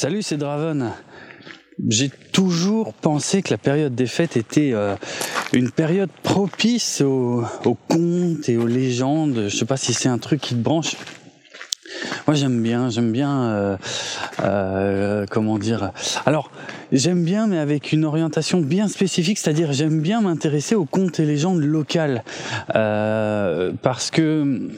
Salut, c'est Draven. J'ai toujours pensé que la période des fêtes était euh, une période propice aux, contes et aux légendes. Je sais pas si c'est un truc qui te branche. Moi j'aime bien, j'aime bien, euh, euh, comment dire. Alors j'aime bien, mais avec une orientation bien spécifique, c'est-à-dire j'aime bien m'intéresser aux contes et légendes locales, parce que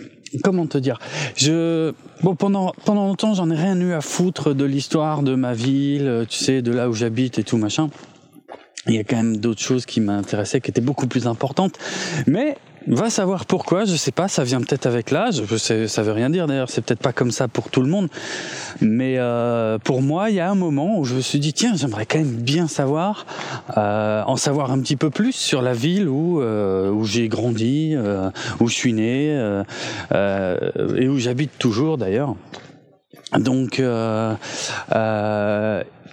comment te dire? Je bon pendant pendant longtemps j'en ai rien eu à foutre de l'histoire de ma ville tu sais de là où j'habite et tout machin. Il y a quand même d'autres choses qui m'intéressaient qui étaient beaucoup plus importantes. Mais Va savoir pourquoi, je sais pas, ça vient peut-être avec l'âge, ça veut rien dire d'ailleurs, c'est peut-être pas comme ça pour tout le monde, mais euh, pour moi, il y a un moment où je me suis dit, tiens, j'aimerais quand même bien savoir, euh, en savoir un petit peu plus sur la ville où, euh, où j'ai grandi, euh, où je suis né, et où j'habite toujours d'ailleurs. Donc,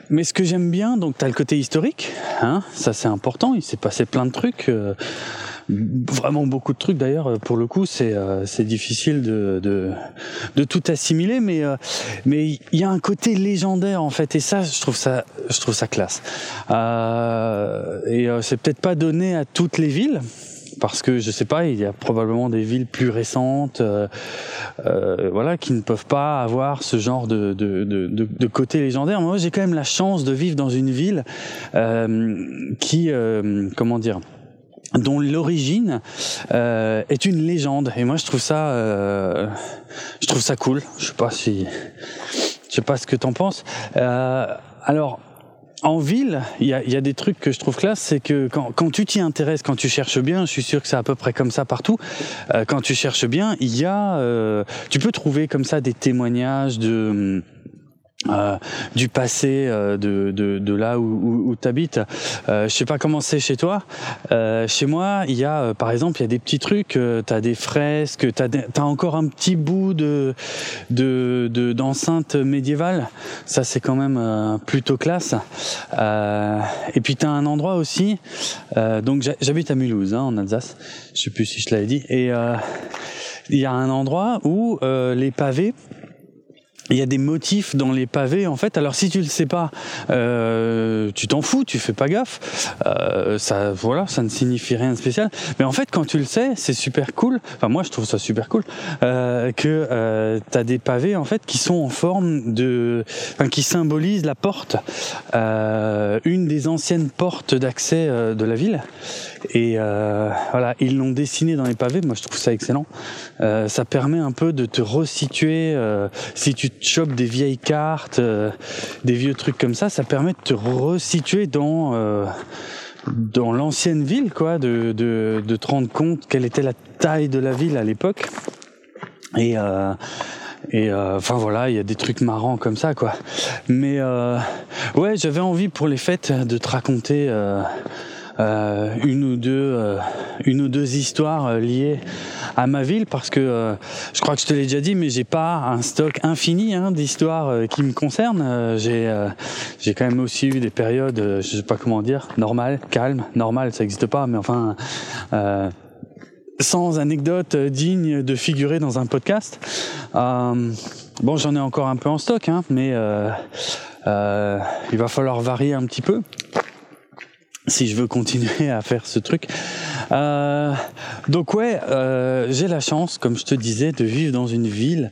mais ce que j'aime bien, donc tu as le côté historique, hein, ça c'est important, il s'est passé plein de trucs vraiment beaucoup de trucs d'ailleurs euh, pour le coup. C'est euh, c'est difficile de, de, de tout assimiler mais euh, mais il y a un côté légendaire en fait. Et ça je trouve ça je trouve ça classe. Euh, et c'est peut-être pas donné à toutes les villes parce que je sais pas, il y a probablement des villes plus récentes, euh, euh, voilà, qui ne peuvent pas avoir ce genre de, de, de, de côté légendaire. Moi, j'ai quand même la chance de vivre dans une ville euh, qui, comment dire, dont l'origine euh, est une légende et moi je trouve ça euh, je trouve ça cool je sais pas si je sais pas ce que t'en penses euh, alors en ville, il y a, y a, des trucs que je trouve classe, c'est que quand, quand tu t'y intéresses, quand tu cherches bien, je suis sûr que c'est à peu près comme ça partout. Euh, quand tu cherches bien, il y a, euh, tu peux trouver comme ça des témoignages de euh, du passé euh, de, de, de, là où, où, où tu habites. Euh, je sais pas comment c'est chez toi. Euh, chez moi, il y a, euh, par exemple, il y a des petits trucs. tu as des fresques, tu as, encore un petit bout de de d'enceinte médiévale. Ça, c'est quand même plutôt classe. et puis, tu as un endroit aussi. donc, j'habite à Mulhouse, hein, en Alsace. Je sais plus si je l'avais dit. Et il y a un endroit où les pavés il y a des motifs dans les pavés en fait. Alors si tu le sais pas, euh, tu t'en fous, tu fais pas gaffe. Euh, ça, voilà, ça ne signifie rien de spécial. Mais en fait, quand tu le sais, c'est super cool. Enfin moi, je trouve ça super cool euh, que euh, t'as des pavés en fait qui sont en forme de, enfin qui symbolisent la porte, euh, une des anciennes portes d'accès euh, de la ville. Et euh, voilà, ils l'ont dessiné dans les pavés. Moi, je trouve ça excellent. Ça permet un peu de te resituer. Si tu des vieilles cartes, euh, des vieux trucs comme ça, ça permet de te resituer dans euh, dans l'ancienne ville, quoi, de, de, de te rendre compte quelle était la taille de la ville à l'époque. Et et enfin voilà, il y a des trucs marrants comme ça, quoi. Mais ouais, j'avais envie pour les fêtes de te raconter euh, une ou deux euh, une ou deux histoires euh, liées à ma ville parce que je crois que je te l'ai déjà dit mais j'ai pas un stock infini hein, d'histoires qui me concernent. J'ai j'ai quand même aussi eu des périodes je sais pas comment dire normales calmes. Normales ça n'existe pas mais enfin sans anecdote digne de figurer dans un podcast. Euh, bon, j'en ai encore un peu en stock, hein, mais euh, euh, il va falloir varier un petit peu si je veux continuer à faire ce truc. Euh, donc ouais, euh, j'ai la chance, comme je te disais, de vivre dans une ville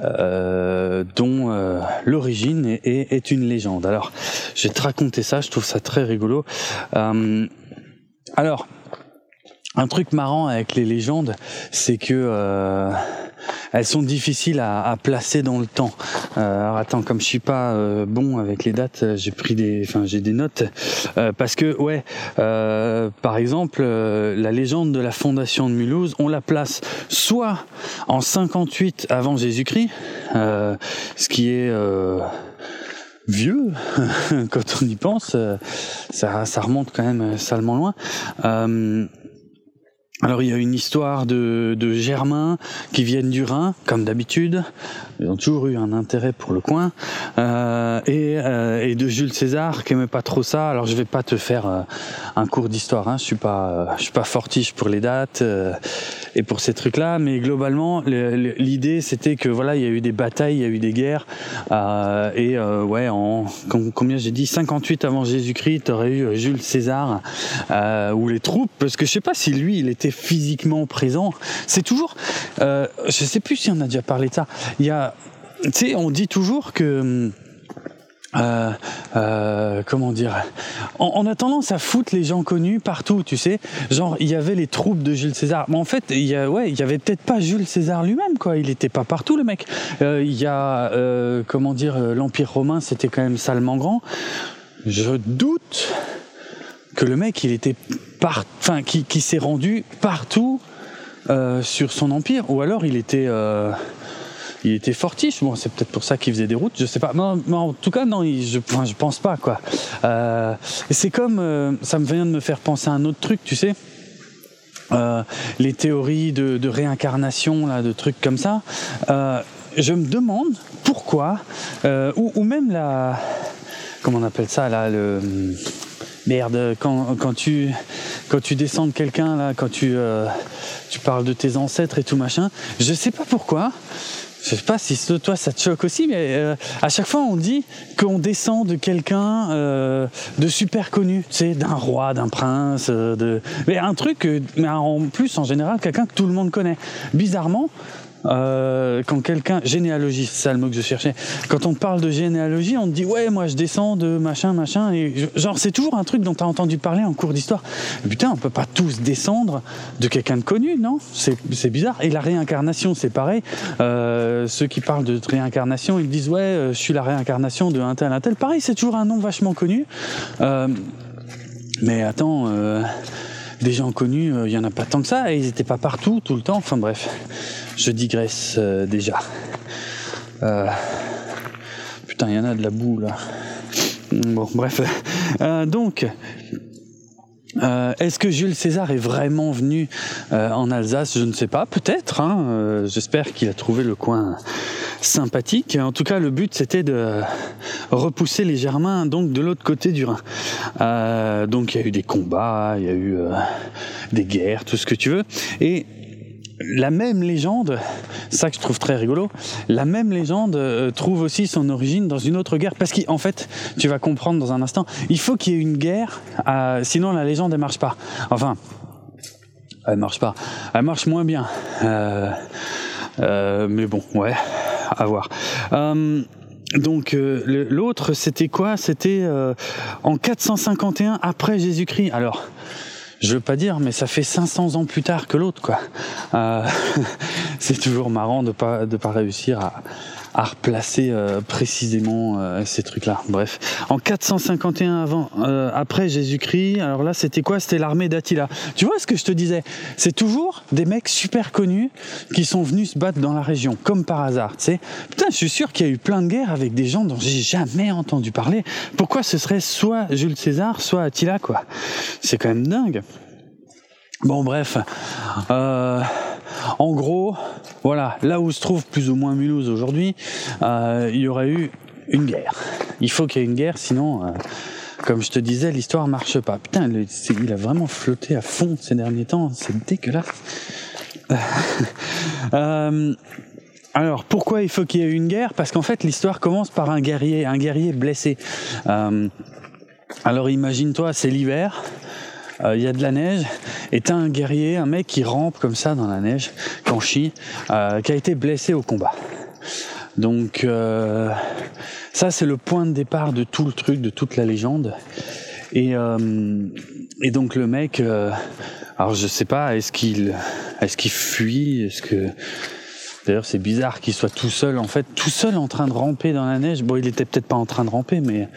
euh, dont euh, l'origine est, est, une légende. Alors, je vais te raconter ça, je trouve ça très rigolo. Euh, alors, un truc marrant avec les légendes, c'est que euh, elles sont difficiles à, placer dans le temps. Euh, alors attends, comme je suis pas euh, bon avec les dates, j'ai pris des, enfin j'ai des notes euh, parce que ouais, euh, par exemple, euh, la légende de la fondation de Mulhouse, on la place soit en 58 avant Jésus-Christ, ce qui est vieux quand on y pense, ça, ça remonte quand même salement loin. Alors il y a une histoire de, de Germains qui viennent du Rhin, comme d'habitude. Ils ont toujours eu un intérêt pour le coin. Euh, et, euh, et, de Jules César qui aimait pas trop ça. Alors je vais pas te faire euh, un cours d'histoire. Hein. Je suis pas, suis pas fortiche pour les dates et pour ces trucs-là. Mais globalement, l'idée c'était que voilà, il y a eu des batailles, il y a eu des guerres. et ouais, en combien j'ai dit? 58 avant Jésus-Christ, t'aurais eu Jules César ou les troupes, parce que je sais pas si lui il était physiquement présent. C'est toujours, euh, je sais plus si on a déjà parlé de ça. Il y a, tu sais, on dit toujours que euh, euh, comment dire on, a tendance à foutre les gens connus partout, tu sais. Genre, il y avait les troupes de Jules César. Mais en fait, il y a, ouais, il y avait peut-être pas Jules César lui-même, quoi. Il était pas partout, le mec. Il y a, comment dire, l'Empire romain, c'était quand même salement grand. Je doute que le mec, il était qui, s'est rendu partout euh, sur son empire, ou alors il était, euh, il était. Bon, c'est peut-être pour ça qu'il faisait des routes, je sais pas. Mais en tout cas, non, je, enfin, je pense pas quoi. Euh, c'est comme, euh, ça me vient de me faire penser à un autre truc, tu sais. Euh, les théories de, de, réincarnation, là, de trucs comme ça. je me demande pourquoi, ou, ou, même la, comment on appelle ça là, le merde, quand, quand tu quand tu descends de quelqu'un là, quand tu euh, tu parles de tes ancêtres et tout machin, je sais pas pourquoi. Je sais pas si toi ça te choque aussi, mais euh, à chaque fois on dit qu'on descend de quelqu'un euh, de super connu, tu sais, d'un roi, d'un prince, de mais un truc, mais en plus en général quelqu'un que tout le monde connaît. Bizarrement, euh, quand quelqu'un généalogie, c'est ça le mot que je cherchais. Quand on parle de généalogie, on te dit ouais, moi je descends de machin, machin, genre c'est toujours un truc dont tu as entendu parler en cours d'histoire. Putain, on peut pas tous descendre de quelqu'un de connu, non? C'est bizarre. Et la réincarnation, c'est pareil. Euh, ceux qui parlent de réincarnation, ils disent ouais, euh, je suis la réincarnation de un tel, un tel. Pareil, c'est toujours un nom vachement connu. Euh, mais attends. Euh, des gens connus, il euh, y en a pas tant que ça, et ils étaient pas partout tout le temps. Enfin bref, je digresse euh, déjà. Euh, putain, il y en a de la boue là. Bon, bref. donc, Est-ce que Jules César est vraiment venu en Alsace? Je ne sais pas, peut-être. Hein, J'espère qu'il a trouvé le coin sympathique. En tout cas, le but c'était de repousser les Germains donc de l'autre côté du Rhin. Euh, donc il y a eu des combats, il y a eu euh, des guerres, tout ce que tu veux. Et la même légende, ça que je trouve très rigolo, la même légende euh, trouve aussi son origine dans une autre guerre. Parce qu'en fait, tu vas comprendre dans un instant, il faut qu'il y ait une guerre, sinon la légende elle marche pas. Enfin, elle marche pas. Elle marche moins bien. mais bon, ouais à voir. Euh, donc euh, l'autre, c'était quoi? C'était euh, en 451 après Jésus-Christ. Alors, je veux pas dire, mais ça fait 500 ans plus tard que l'autre, quoi. c'est toujours marrant de pas de pas réussir à à replacer euh, précisément euh, ces trucs-là. Bref, en 451 avant, euh, après Jésus-Christ, alors là c'était quoi? C'était l'armée d'Attila. Tu vois ce que je te disais? C'est toujours des mecs super connus qui sont venus se battre dans la région, comme par hasard. Tu sais Putain, je suis sûr qu'il y a eu plein de guerres avec des gens dont j'ai jamais entendu parler. Pourquoi ce serait soit Jules César, soit Attila, quoi? C'est quand même dingue. Bon, bref. Euh, en gros, voilà, là où se trouve plus ou moins Mulhouse aujourd'hui, euh, il y aurait eu une guerre. Il faut qu'il y ait une guerre, sinon, euh, comme je te disais, l'histoire marche pas. Putain, il a vraiment flotté à fond ces derniers temps, c'est dégueulasse. Euh, alors, pourquoi il faut qu'il y ait une guerre? Parce qu'en fait, l'histoire commence par un guerrier, un guerrier blessé. alors, imagine-toi, c'est l'hiver il y a de la neige, et t'as un guerrier, un mec qui rampe comme ça dans la neige, chie, euh, qui a été blessé au combat. Donc euh, ça c'est le point de départ de tout le truc, de toute la légende. Et, euh, donc le mec, euh, alors je sais pas, est-ce qu'il est-ce qu'il fuit, est-ce que D'ailleurs, c'est bizarre qu'il soit tout seul, en fait, tout seul en train de ramper dans la neige. Bon, il était peut-être pas en train de ramper, mais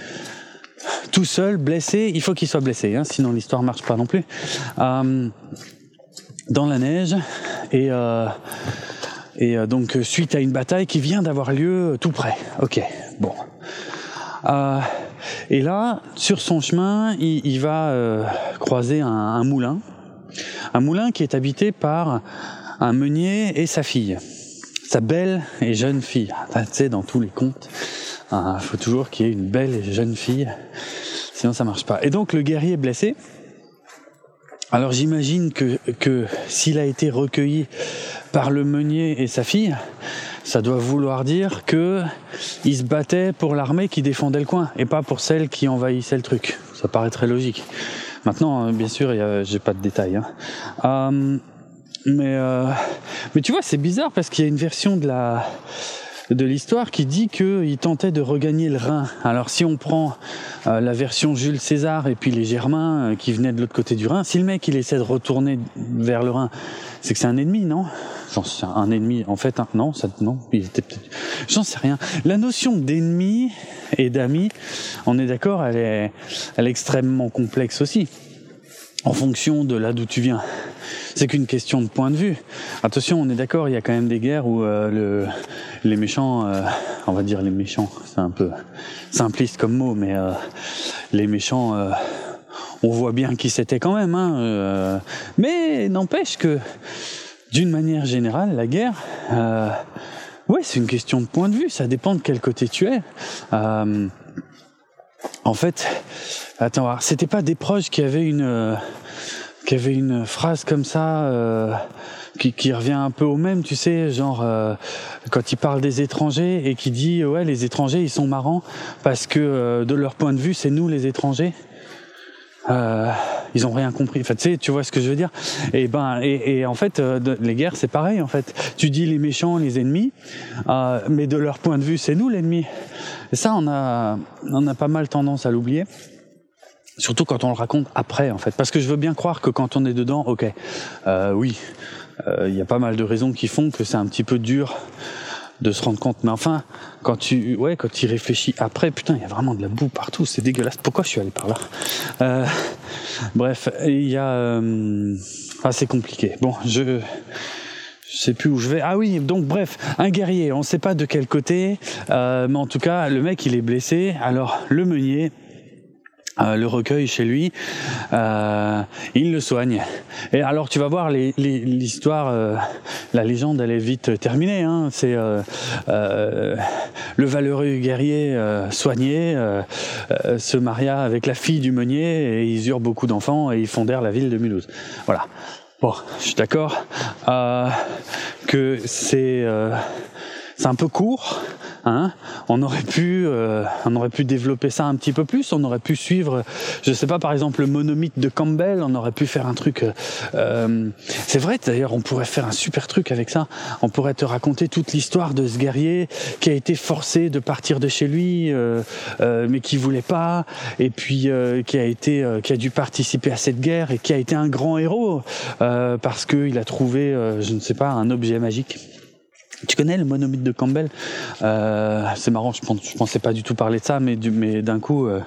tout seul, blessé, il faut qu'il soit blessé, hein, sinon l'histoire marche pas non plus. Euh, dans la neige et euh, et euh, donc suite à une bataille qui vient d'avoir lieu tout près. Ok, bon. et là, sur son chemin, il, va croiser un, moulin. un moulin qui est habité par un meunier et sa fille, sa belle et jeune fille. Tu sais, dans tous les contes, il hein, faut toujours qu'il y ait une belle et jeune fille, sinon ça marche pas. Et donc le guerrier est blessé. Alors j'imagine que, que s'il a été recueilli par le meunier et sa fille, ça doit vouloir dire que il se battait pour l'armée qui défendait le coin et pas pour celle qui envahissait le truc. Ça paraît très logique. Maintenant, euh, bien sûr, j'ai pas de détails. Hein. Euh, mais, euh, mais tu vois, c'est bizarre parce qu'il y a une version de la de l'histoire qui dit qu'il tentait de regagner le Rhin. Alors si on prend la version Jules César et puis les Germains qui venaient de l'autre côté du Rhin, si le mec il essaie de retourner vers le Rhin, c'est que c'est un ennemi, non? J'en sais un ennemi. En fait, non, ça, non, il était peut-être. J'en sais rien. La notion d'ennemi et d'amis, on est d'accord, elle est, elle est extrêmement complexe aussi, en fonction de là d'où tu viens. C'est qu'une question de point de vue. Attention, on est d'accord, il y a quand même des guerres où euh, le, les méchants, euh, on va dire les méchants, c'est un peu simpliste comme mot, mais euh, les méchants, on voit bien qui c'était quand même. Hein, mais n'empêche que d'une manière générale, la guerre, euh, ouais, c'est une question de point de vue. Ça dépend de quel côté tu es. Euh, en fait, attends, c'était pas des proches qui avaient une, euh, qui avait une phrase comme ça. Euh, qui, qui, revient un peu au même, tu sais, genre euh, quand il parle des étrangers et qui dit ouais les étrangers ils sont marrants parce que de leur point de vue c'est nous les étrangers. Euh, ils ont rien compris. En fait, tu sais, tu vois ce que je veux dire? Et ben, et, et en fait, euh, les guerres, c'est pareil. En fait, tu dis les méchants, les ennemis, euh, mais de leur point de vue, c'est nous l'ennemi. Et ça, on a, on a pas mal tendance à l'oublier. Surtout quand on le raconte après, en fait. Parce que je veux bien croire que quand on est dedans, ok, euh, oui, euh, il y a pas mal de raisons qui font que c'est un petit peu dur de se rendre compte. Mais enfin, quand tu, ouais, quand tu réfléchis après, putain, il y a vraiment de la boue partout, c'est dégueulasse. Pourquoi je suis allé par là? Euh, Bref, il y a, euh, ah, c'est compliqué. Bon, je, je sais plus où je vais. Ah oui, donc bref, un guerrier, on ne sait pas de quel côté, euh, mais en tout cas, le mec, il est blessé. Alors, le meunier, euh, le recueil chez lui, euh, il le soigne. Et alors tu vas voir l'histoire, euh, la légende elle est vite terminée. Hein. C'est euh, le valeureux guerrier soigné se maria avec la fille du meunier et ils eurent beaucoup d'enfants et ils fondèrent la ville de Mulhouse. Voilà. Bon, je suis d'accord que c'est c'est un peu court. Hein? On aurait pu, euh, on aurait pu développer ça un petit peu plus. On aurait pu suivre, je sais pas, par exemple le monomythe de Campbell. On aurait pu faire un truc. Euh, euh, c'est vrai, d'ailleurs, on pourrait faire un super truc avec ça. On pourrait te raconter toute l'histoire de ce guerrier qui a été forcé de partir de chez lui, mais qui voulait pas, et puis qui a été, qui a dû participer à cette guerre et qui a été un grand héros parce qu'il a trouvé, je ne sais pas, un objet magique. Tu connais le monomythe de Campbell? Euh, C'est marrant, je, pense, je pensais pas du tout parler de ça, mais, du, mais d'un coup, euh,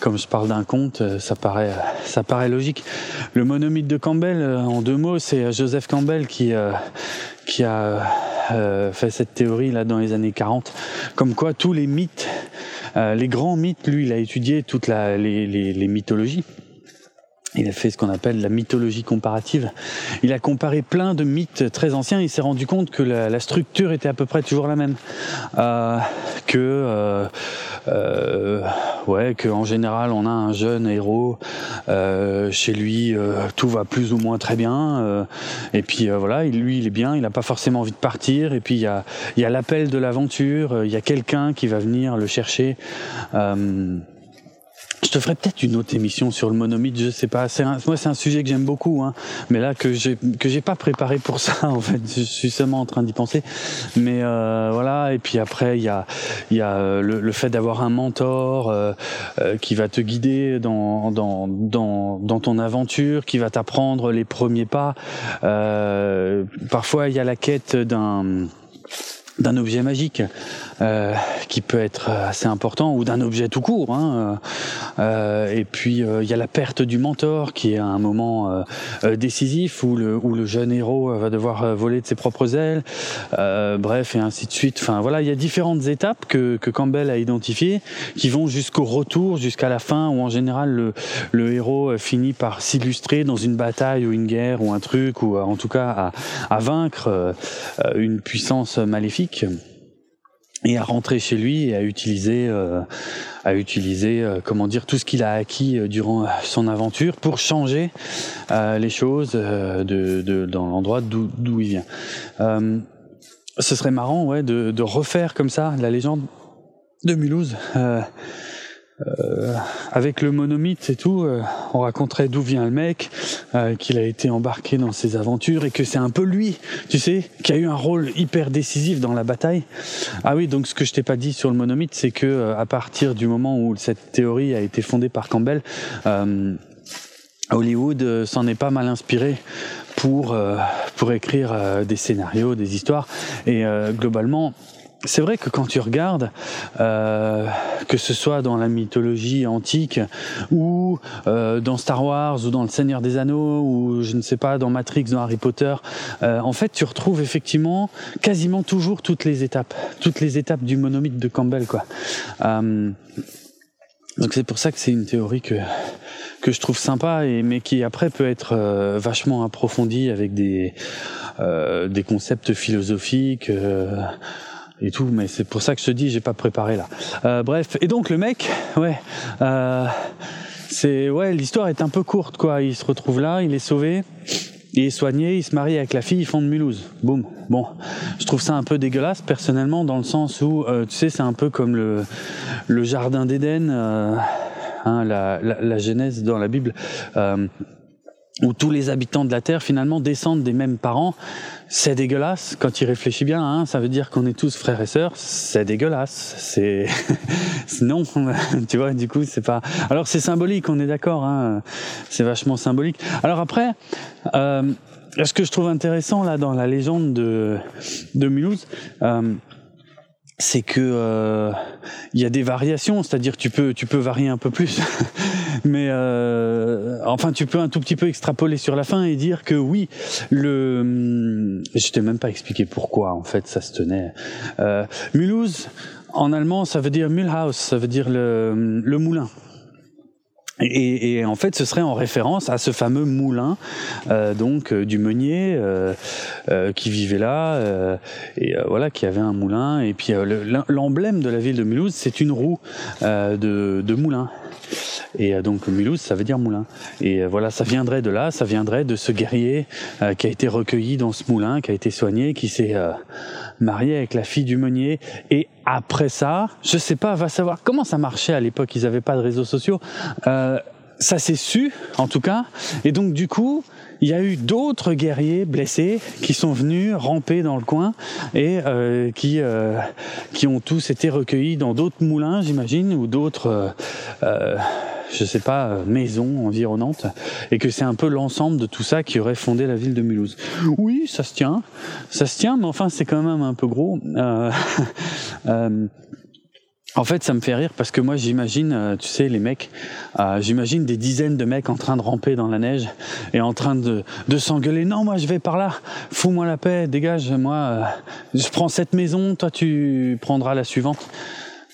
comme je parle d'un conte, euh, ça paraît, logique. Le monomythe de Campbell, en deux mots, c'est Joseph Campbell qui, a fait cette théorie là dans les années 40, comme quoi tous les mythes, les grands mythes, lui, il a étudié toutes les mythologies il a fait ce qu'on appelle la mythologie comparative. Il a comparé plein de mythes très anciens. Il s'est rendu compte que la, structure était à peu près toujours la même, euh, que euh, euh, ouais, que en général on a un jeune héros euh, chez lui, tout va plus ou moins très bien. Et puis voilà, lui il est bien, il n'a pas forcément envie de partir. Et puis il y a l'appel de l'aventure. Il y a quelqu'un qui va venir le chercher. Je te ferai peut-être une autre émission sur le monomythe, je sais pas. Moi, c'est un sujet que j'aime beaucoup, hein, mais là que j'ai que pas préparé pour ça. En fait, je suis seulement en train d'y penser. Mais euh, voilà. Et puis après, il y a y a euh, le, le fait d'avoir un mentor euh, euh, qui va te guider dans dans dans dans ton aventure, qui va t'apprendre les premiers pas. Euh, parfois, il y a la quête d'un d'un objet magique euh, qui peut être assez important ou d'un objet tout court. Hein, euh, et puis euh, il y a la perte du mentor qui est un moment euh, décisif où le, où le jeune héros va devoir voler de ses propres ailes. bref et ainsi de suite. Enfin voilà, il y a différentes étapes que, que Campbell a identifiées qui vont jusqu'au retour, jusqu'à la fin où en général le, le héros finit par s'illustrer dans une bataille ou une guerre ou un truc ou en tout cas à, à vaincre une puissance maléfique et à rentrer chez lui et à utiliser euh, à utiliser euh, comment dire tout ce qu'il a acquis euh, durant son aventure pour changer les choses de, dans l'endroit d'où il vient. ce serait marrant ouais de, refaire comme ça la légende de Mulhouse euh, avec le monomythe et tout, euh, on raconterait d'où vient le mec, euh, qu'il a été embarqué dans ses aventures et que c'est un peu lui, tu sais, qui a eu un rôle hyper décisif dans la bataille. Ah oui, donc ce que je t'ai pas dit sur le monomythe, c'est que à partir du moment où cette théorie a été fondée par Campbell, Hollywood s'en est pas mal inspiré pour pour écrire des scénarios, des histoires et globalement c'est vrai que quand tu regardes, euh, que ce soit dans la mythologie antique ou euh, dans Star Wars ou dans Le Seigneur des Anneaux ou je ne sais pas dans Matrix, dans Harry Potter, euh, en fait tu retrouves effectivement quasiment toujours toutes les étapes, toutes les étapes du monomythe de Campbell quoi. Euh, donc c'est pour ça que c'est une théorie que que je trouve sympa et mais qui après peut être euh, vachement approfondie avec des euh, des concepts philosophiques et tout, mais c'est pour ça que je te dis, j'ai pas préparé là. Euh, bref, et donc le mec, ouais, euh, c'est ouais, l'histoire est un peu courte quoi. Il se retrouve là, il est sauvé, il est soigné, il se marie avec la fille, ils font de Mulhouse. Boum. Bon, je trouve ça un peu dégueulasse personnellement dans le sens où, euh, tu sais, c'est un peu comme le le jardin d'Éden, euh, hein, la, la, la, Genèse dans la Bible. Où tous les habitants de la Terre finalement descendent des mêmes parents, c'est dégueulasse. Quand il réfléchit bien, hein, ça veut dire qu'on est tous frères et sœurs. C'est dégueulasse. C'est non, tu vois. Du coup, c'est pas. Alors c'est symbolique, on est d'accord. Hein, c'est vachement symbolique. Alors après, euh, ce que je trouve intéressant là dans la légende de de Mulhouse. Euh, c'est que euh, il y a des variations, c'est-à-dire tu peux tu peux varier un peu plus, mais euh, enfin tu peux un tout petit peu extrapoler sur la fin et dire que oui le hum, je t'ai même pas expliqué pourquoi en fait ça se tenait. Euh, Mulhouse en allemand ça veut dire Mühlhaus, ça veut dire le, moulin. Et, en fait, ce serait en référence à ce fameux moulin, euh, donc du meunier qui vivait là, et voilà, qui avait un moulin. Et puis l'emblème de la ville de Mulhouse, c'est une roue de, moulin. Et donc Mulhouse, ça veut dire moulin. Et voilà, ça viendrait de là, ça viendrait de ce guerrier qui a été recueilli dans ce moulin, qui a été soigné, qui s'est marié avec la fille du meunier. Et après ça, je sais pas, va savoir comment ça marchait à l'époque. Ils n'avaient pas de réseaux sociaux. Euh, ça s'est su, en tout cas. Et donc, du coup, il y a eu d'autres guerriers blessés qui sont venus ramper dans le coin et euh, qui euh, qui ont tous été recueillis dans d'autres moulins, j'imagine, ou d'autres euh, je sais pas, euh, maisons environnantes, et que c'est un peu l'ensemble de tout ça qui aurait fondé la ville de Mulhouse. Oui, ça se tient, ça se tient, mais enfin c'est quand même un peu gros. Euh, euh, en fait, ça me fait rire parce que moi, j'imagine, tu sais, les mecs, j'imagine des dizaines de mecs en train de ramper dans la neige et en train de, s'engueuler. Non, moi, je vais par là. Fous-moi la paix, dégage. Moi, je prends cette maison. Toi, tu prendras la suivante.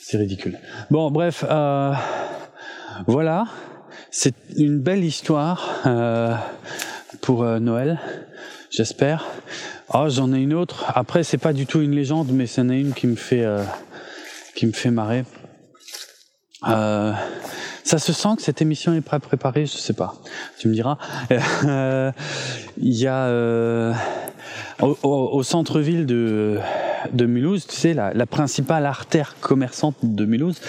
C'est ridicule. Bon, bref. Euh, voilà, c'est une belle histoire euh, pour euh, Noël, j'espère. Oh, j'en ai une autre. Après, c'est pas du tout une légende, mais c'en est une qui me fait euh, qui me fait marrer. Euh, ça se sent que cette émission est prêt préparée, je sais pas. Tu me diras. Il y a au, au centre-ville de de Mulhouse, tu sais, la, la principale artère commerçante de Mulhouse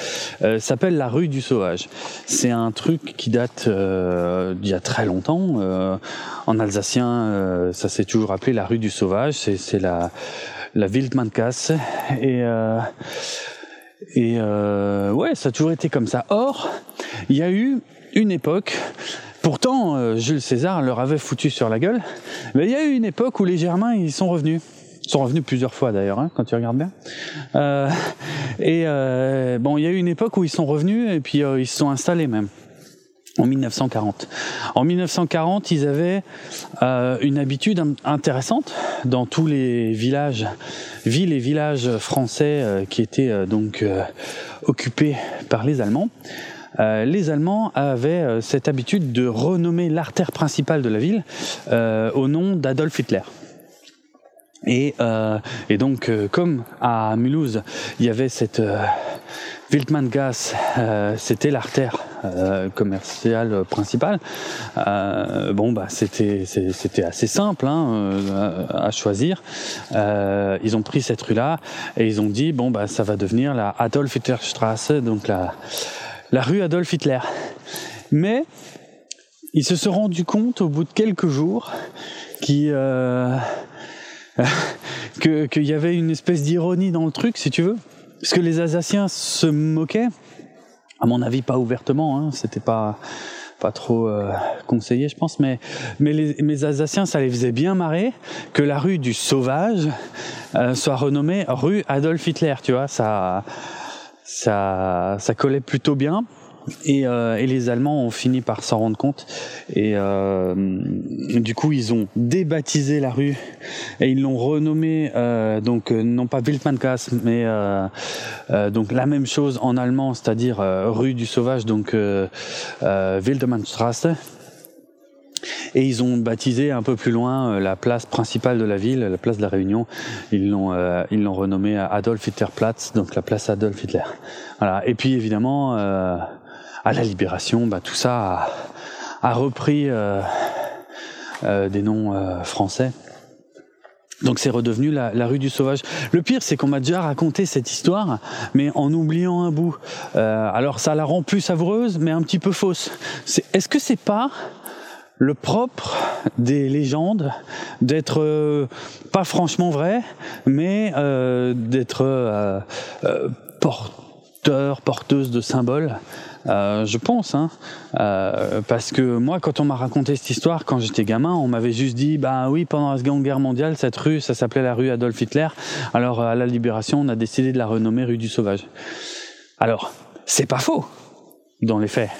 euh, s'appelle la rue du Sauvage. C'est un truc qui date euh, d'il y a très longtemps. Euh, en alsacien, euh, ça s'est toujours appelé la rue du Sauvage. C'est la la Wildmannkasse et et ouais, ça a toujours été comme ça. Or, il y a eu une époque Pourtant, Jules César leur avait foutu sur la gueule. Mais il y a eu une époque où les Germains ils sont revenus. Ils sont revenus plusieurs fois d'ailleurs, hein, quand tu regardes bien. Euh, et euh, bon, il y a eu une époque où ils sont revenus et puis euh, ils se sont installés même. En 1940. En 1940, ils avaient euh, une habitude intéressante dans tous les villages, villes et villages français euh, qui étaient euh, donc occupés par les Allemands. les Allemands avaient cette habitude de renommer l'artère principale de la ville au nom d'Adolf Hitler. Et, et donc, comme à Mulhouse, il y avait cette Wildmann-Gas, euh, c'était l'artère euh, commerciale principale. bon, bah, c'était c'était assez simple hein, à choisir. ils ont pris cette rue-là et ils ont dit bon, bah, ça va devenir la Adolf Hitler Straße, donc la la rue Adolf Hitler. Mais ils se sont rendus compte au bout de quelques jours qui qu'il y avait une espèce d'ironie dans le truc, si tu veux. Parce que les Alsaciens se moquaient, à mon avis pas ouvertement, hein, c'était pas pas trop euh, conseillé, je pense, mais mais les, Alsaciens, ça les faisait bien marrer que la rue du Sauvage euh, soit renommée rue Adolf Hitler, tu vois, ça ça ça collait plutôt bien. Et, euh, et, les Allemands ont fini par s'en rendre compte. Et euh, du coup, ils ont débaptisé la rue et ils l'ont renommée euh, donc euh, non pas Wildmanngasse, mais euh, euh, donc la même chose en allemand, c'est-à-dire rue du Sauvage, donc Wildemannstraße. Et ils ont baptisé un peu plus loin la place principale de la ville, la place de la Réunion. Ils l'ont ils l'ont renommée Adolf Hitler Platz, donc la place Adolf Hitler. Voilà. Et puis évidemment à la libération, bah, tout ça a, repris euh, euh, des noms euh, français. Donc c'est redevenu la, rue du Sauvage. Le pire, c'est qu'on m'a déjà raconté cette histoire, mais en oubliant un bout. alors ça la rend plus savoureuse, mais un petit peu fausse. Est-ce que c'est pas le propre des légendes d'être pas franchement vrai, mais d'être porteur, porteuse de symboles euh, je pense, hein, euh, parce que moi, quand on m'a raconté cette histoire, quand j'étais gamin, on m'avait juste dit, bah oui, pendant la Seconde Guerre mondiale, cette rue, ça s'appelait la rue Adolf Hitler. Alors à la Libération, on a décidé de la renommer rue du Sauvage. Alors, c'est pas faux dans les faits,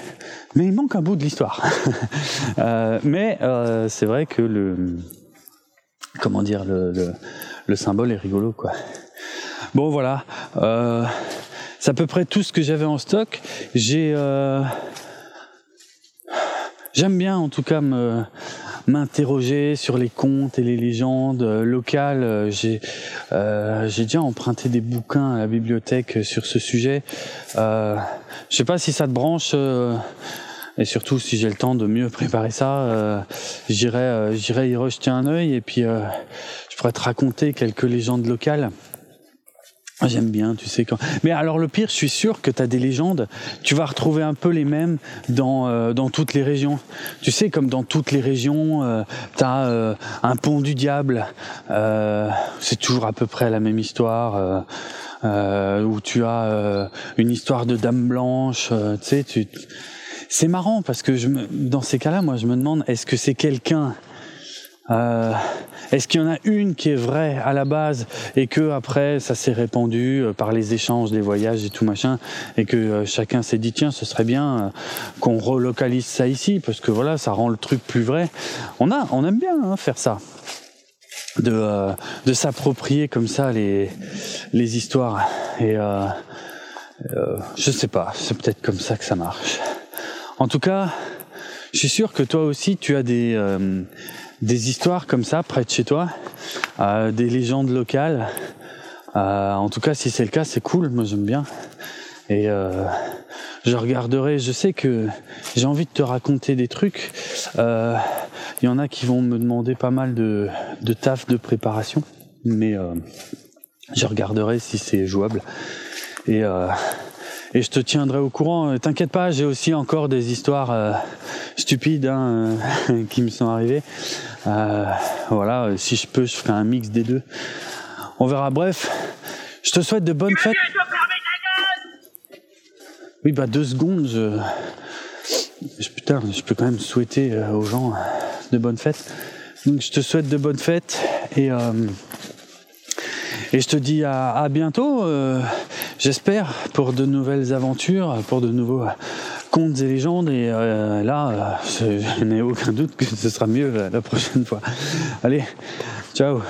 mais il manque un bout de l'histoire. euh, mais euh, c'est vrai que le, comment dire, le, le, le symbole est rigolo, quoi. Bon, voilà. Euh, c'est à peu près tout ce que j'avais en stock. Euh, j'aime bien en tout cas me m'interroger sur les contes et les légendes locales. J'ai euh, j'ai déjà emprunté des bouquins à la bibliothèque sur ce sujet. Euh, je sais pas si ça te branche. Euh, et surtout, si j'ai le temps de mieux préparer ça, euh, j'irai, euh, j'irai y rejeter un œil et puis je pourrais te raconter quelques légendes locales. J'aime bien, tu sais quand. Mais alors le pire, je suis sûr que tu as des légendes. Tu vas retrouver un peu les mêmes dans euh, dans toutes les régions. Tu sais, comme dans toutes les régions, euh, tu euh, un pont du diable. Euh, c'est toujours à peu près la même histoire. où tu as une histoire de dame blanche. tu sais, tu. C'est marrant parce que je me, dans ces cas-là, moi, je me demande est-ce que c'est quelqu'un euh, Est-ce qu'il y en a une qui est vraie à la base et que après ça s'est répandu euh, par les échanges, les voyages et tout machin, et que euh, chacun s'est dit tiens ce serait bien qu'on relocalise ça ici parce que voilà ça rend le truc plus vrai. On a, on aime bien hein, faire ça, de de s'approprier comme ça les les histoires et je sais pas, c'est peut-être comme ça que ça marche. En tout cas, je suis sûr que toi aussi tu as des des histoires comme ça près de chez toi, euh, des légendes locales. Euh, en tout cas, si c'est le cas, c'est cool. Moi, j'aime bien. Et euh, je regarderai. Je sais que j'ai envie de te raconter des trucs. Il y en a qui vont me demander pas mal de, de taf de préparation, mais je regarderai si c'est jouable. Et et je te tiendrai au courant. T'inquiète pas, j'ai aussi encore des histoires euh, stupides hein, qui me sont arrivées. Euh, voilà, si je peux, je ferai un mix des deux. On verra. Bref, je te souhaite de bonnes fêtes. Oui, bah deux secondes. Je, je putain, je peux quand même souhaiter euh, aux gens de bonnes fêtes. Donc, je te souhaite de bonnes fêtes et Et je te dis à, bientôt, euh, j'espère, pour de nouvelles aventures, pour de nouveaux contes et légendes. Et euh, là, je n'ai aucun doute que ce sera mieux la prochaine fois. Allez, ciao